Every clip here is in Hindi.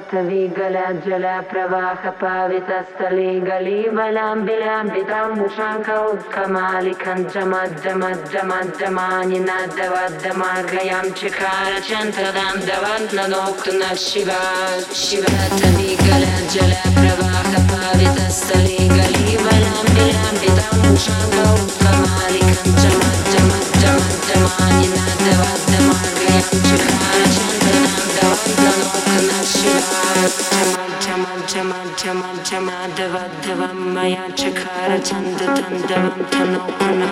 ी गला जल प्रवाह पावितस्थले गलिबलां वितां मुषाकौत्कमालिखं च मज्ज मज्ज मज्जमानि नोक्त न शिवा शिवाथवितस्थले गलिबिलाषाकौकमालिखं च मज्जमज्ज मज्जमानि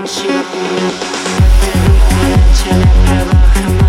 Shivam, Tana, Tana, Tana, Tana,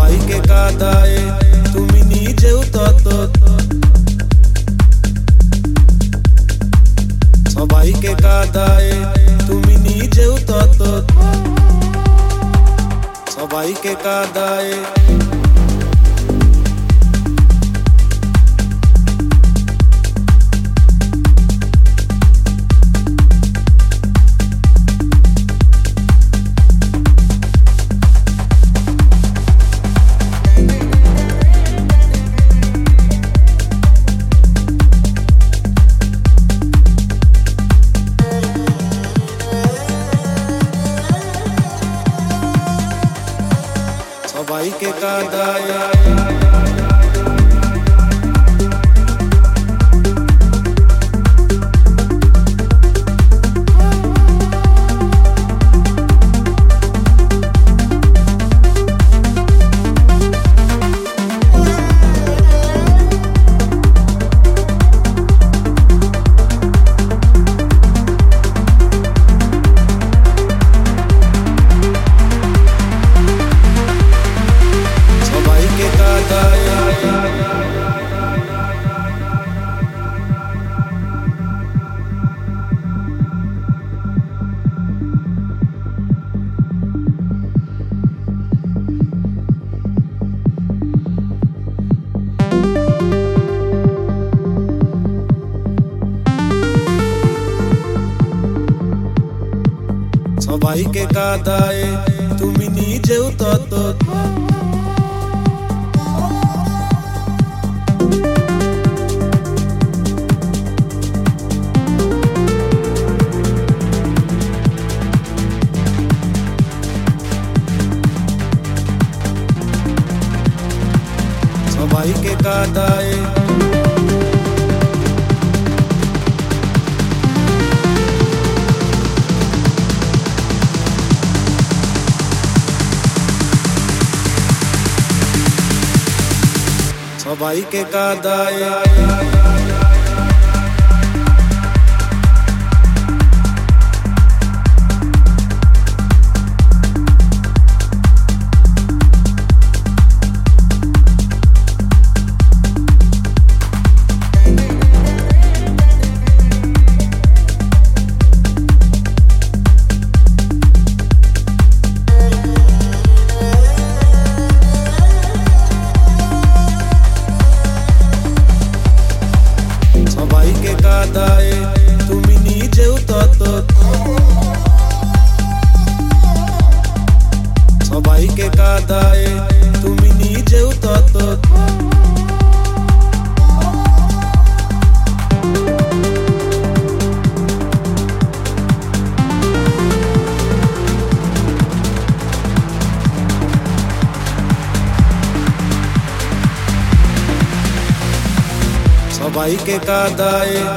সবাইকে কাদায় তুমি নিজেও তত সবাইকে কাদায় তুমি নিজেও তত সবাইকে কাদায় da সবাইকে কাদায় তুমি নিজেও তত সবাইকে কাদায় भाई के कादाए cada aí.